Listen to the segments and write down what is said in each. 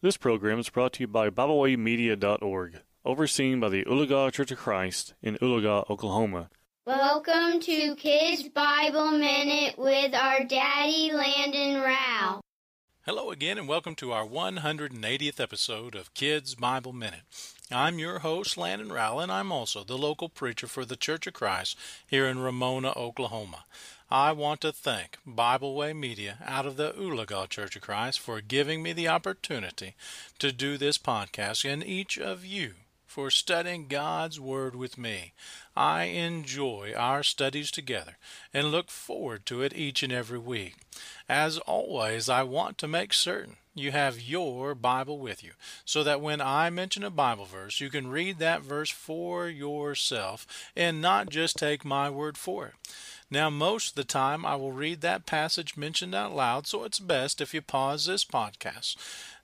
This program is brought to you by BibleWayMedia.org, overseen by the Oologah Church of Christ in Oologah, Oklahoma. Welcome to Kids Bible Minute with our daddy Landon Rao. Hello again, and welcome to our 180th episode of Kids Bible Minute. I'm your host, Landon Rowell, and I'm also the local preacher for the Church of Christ here in Ramona, Oklahoma. I want to thank Bible Way Media out of the Oologah Church of Christ for giving me the opportunity to do this podcast and each of you for studying God's Word with me. I enjoy our studies together and look forward to it each and every week. As always, I want to make certain you have your Bible with you so that when I mention a Bible verse, you can read that verse for yourself and not just take my word for it. Now, most of the time, I will read that passage mentioned out loud, so it's best if you pause this podcast.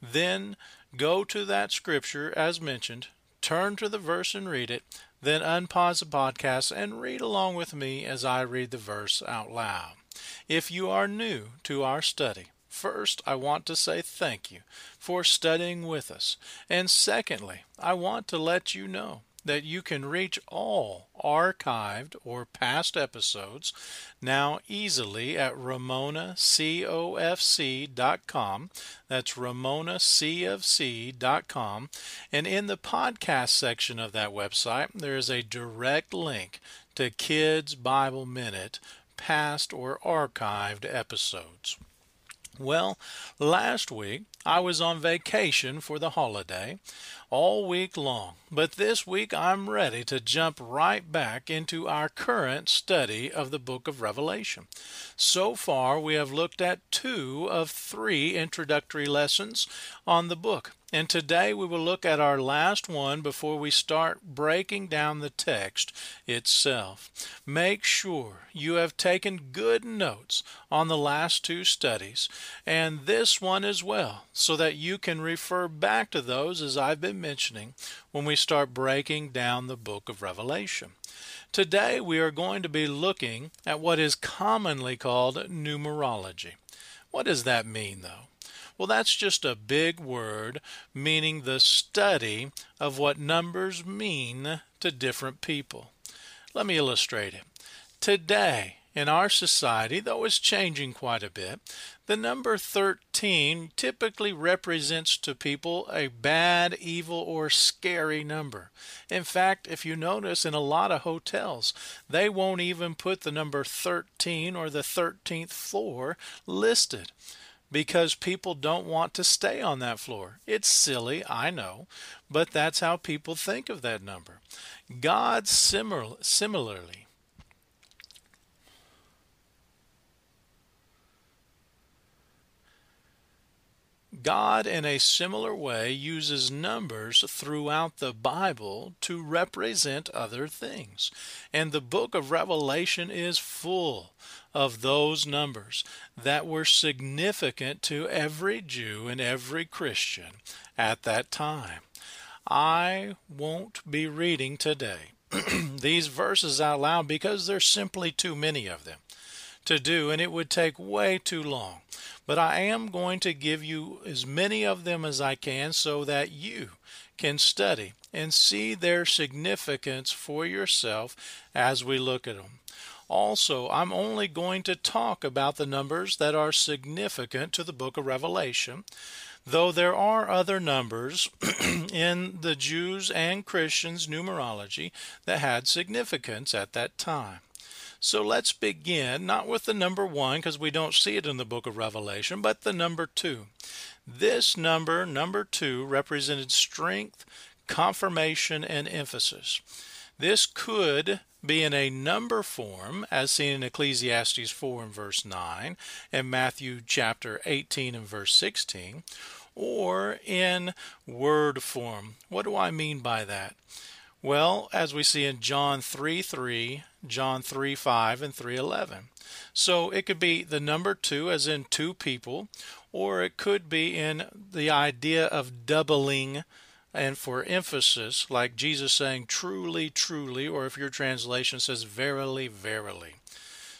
Then go to that scripture as mentioned, turn to the verse and read it, then unpause the podcast and read along with me as I read the verse out loud. If you are new to our study, First, I want to say thank you for studying with us. And secondly, I want to let you know that you can reach all archived or past episodes now easily at ramonacofc.com. That's ramonacofc.com. And in the podcast section of that website, there is a direct link to Kids Bible Minute past or archived episodes. Well, last week I was on vacation for the holiday all week long, but this week I'm ready to jump right back into our current study of the book of Revelation. So far, we have looked at two of three introductory lessons on the book. And today we will look at our last one before we start breaking down the text itself. Make sure you have taken good notes on the last two studies and this one as well, so that you can refer back to those as I've been mentioning when we start breaking down the book of Revelation. Today we are going to be looking at what is commonly called numerology. What does that mean, though? Well, that's just a big word meaning the study of what numbers mean to different people. Let me illustrate it. Today, in our society, though it's changing quite a bit, the number 13 typically represents to people a bad, evil, or scary number. In fact, if you notice in a lot of hotels, they won't even put the number 13 or the 13th floor listed because people don't want to stay on that floor. It's silly, I know, but that's how people think of that number. God similar, similarly God, in a similar way, uses numbers throughout the Bible to represent other things. And the book of Revelation is full of those numbers that were significant to every Jew and every Christian at that time. I won't be reading today these verses out loud because there's simply too many of them to do, and it would take way too long. But I am going to give you as many of them as I can so that you can study and see their significance for yourself as we look at them. Also, I'm only going to talk about the numbers that are significant to the book of Revelation, though there are other numbers in the Jews and Christians' numerology that had significance at that time. So let's begin not with the number one, because we don't see it in the book of Revelation, but the number two. This number, number two, represented strength, confirmation, and emphasis. This could be in a number form, as seen in Ecclesiastes 4 and verse 9, and Matthew chapter 18 and verse 16, or in word form. What do I mean by that? Well, as we see in John 3 3, John 3 5, and 3 11. So it could be the number two, as in two people, or it could be in the idea of doubling and for emphasis, like Jesus saying truly, truly, or if your translation says verily, verily.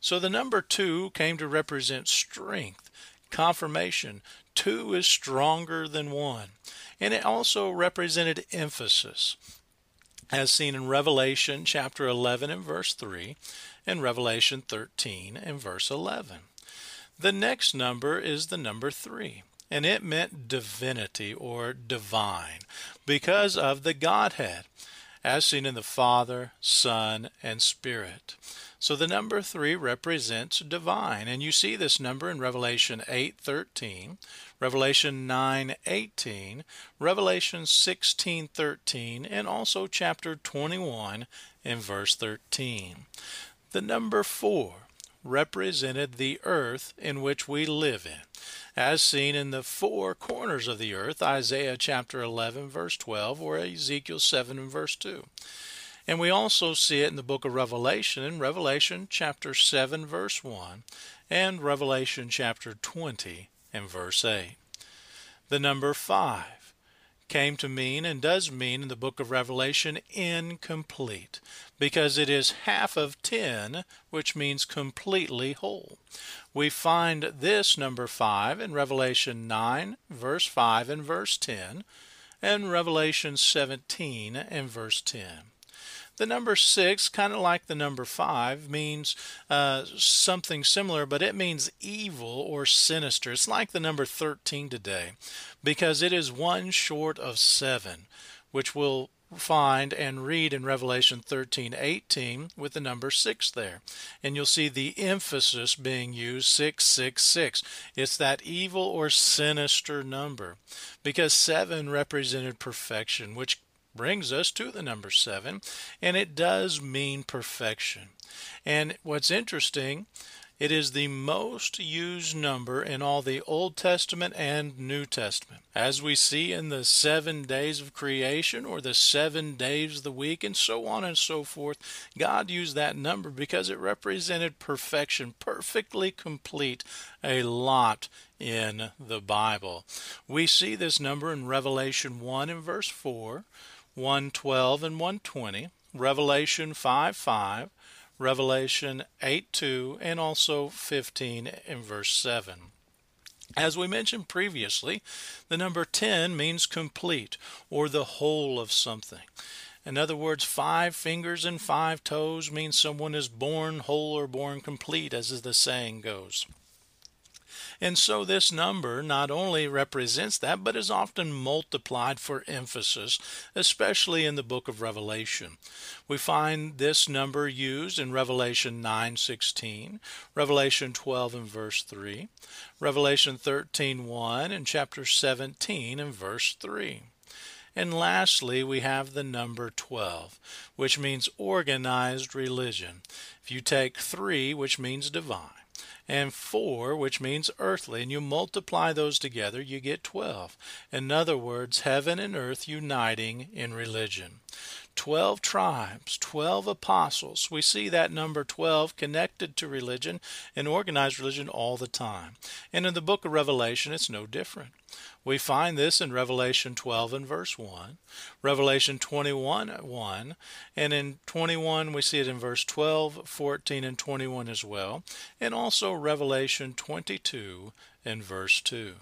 So the number two came to represent strength, confirmation, two is stronger than one. And it also represented emphasis, as seen in Revelation chapter 11 and verse 3, and Revelation 13 and verse 11. The next number is the number 3 and it meant divinity or divine because of the Godhead, as seen in the Father, Son, and Spirit. So the number 3 represents divine, and you see this number in Revelation 8:13, Revelation 9:18, Revelation 16:13, and also chapter 21 and verse 13. The number 4 represented the earth in which we live in, as seen in the four corners of the earth, Isaiah chapter 11, verse 12, or Ezekiel 7 and verse 2. And we also see it in the book of Revelation, in Revelation chapter 7, verse 1, and Revelation chapter 20 and verse 8. The number 5 came to mean and does mean in the book of Revelation incomplete because it is half of 10, which means completely whole. We find this number 5 in Revelation 9, verse 5 and verse 10, and Revelation 17 and verse 10. The number six, kind of like the number five, means uh, something similar, but it means evil or sinister. It's like the number 13 today because it is one short of seven, which we'll find and read in Revelation 13 18 with the number 6 there. And you'll see the emphasis being used 666. It's that evil or sinister number because 7 represented perfection, which brings us to the number seven, and it does mean perfection. And what's interesting, it is the most used number in all the Old Testament and New Testament. As we see in the seven days of creation or the seven days of the week and so on and so forth, God used that number because it represented perfection, perfectly complete, a lot in the Bible. We see this number in Revelation 1 and verse 4. 112 and 120, Revelation 5 5, Revelation 8 2, and also 15 and verse 7. As we mentioned previously, the number 10 means complete or the whole of something. In other words, five fingers and five toes means someone is born whole or born complete, as the saying goes. And so this number not only represents that, but is often multiplied for emphasis, especially in the book of Revelation. We find this number used in Revelation 9:16, Revelation 12 and verse 3, Revelation 13:1, and chapter 17 and verse 3. And lastly, we have the number 12, which means organized religion. If you take 3, which means divine, and 4, which means earthly, and you multiply those together, you get 12. In other words, heaven and earth uniting in religion. 12 tribes, 12 apostles. We see that number 12 connected to religion and organized religion all the time. And in the book of Revelation, it's no different. We find this in Revelation 12 and verse 1, Revelation 21 1, and in 21 we see it in verse 12, 14, and 21 as well, and also Revelation 22 and verse 2.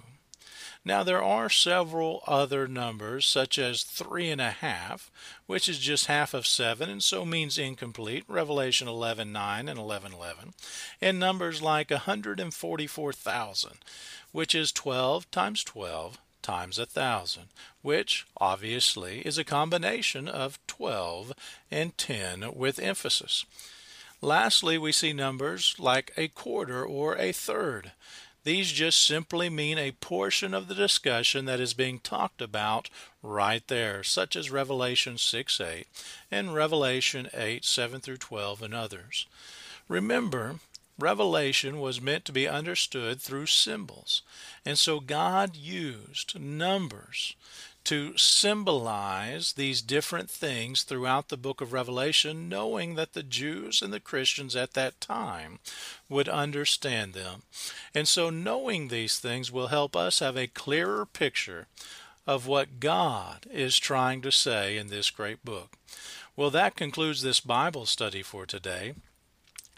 Now, there are several other numbers, such as three and a half, which is just half of seven and so means incomplete, Revelation 11 9 and 11 11, and numbers like 144,000, which is 12 times 12 times a thousand, which obviously is a combination of 12 and 10 with emphasis. Lastly, we see numbers like a quarter or a third. These just simply mean a portion of the discussion that is being talked about right there, such as Revelation 6 8 and Revelation 8 7 through 12 and others. Remember, Revelation was meant to be understood through symbols, and so God used numbers to symbolize these different things throughout the book of Revelation, knowing that the Jews and the Christians at that time would understand them. And so, knowing these things will help us have a clearer picture of what God is trying to say in this great book. Well, that concludes this Bible study for today.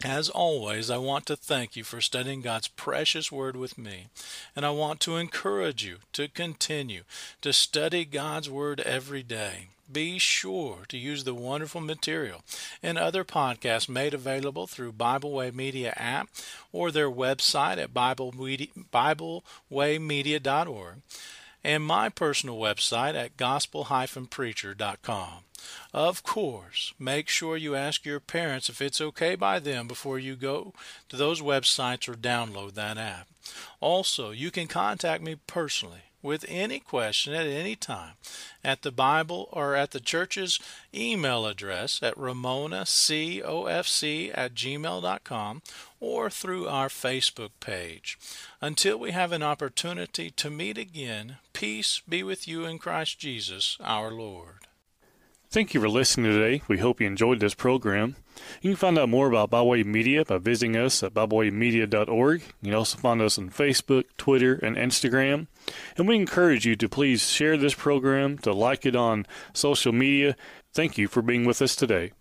As always, I want to thank you for studying God's precious Word with me, and I want to encourage you to continue to study God's Word every day. Be sure to use the wonderful material and other podcasts made available through Bible Way Media app or their website at BibleWayMedia.org and my personal website at gospel-preacher.com. Of course, make sure you ask your parents if it's okay by them before you go to those websites or download that app. Also, you can contact me personally with any question at any time at the Bible or at the church's email address at ramonacofc at gmail.com or through our Facebook page. Until we have an opportunity to meet again, peace be with you in Christ Jesus our Lord. Thank you for listening today. We hope you enjoyed this program. You can find out more about BibleWay Media by visiting us at BibleWayMedia.org. You can also find us on Facebook, Twitter, and Instagram. And we encourage you to please share this program, to like it on social media. Thank you for being with us today.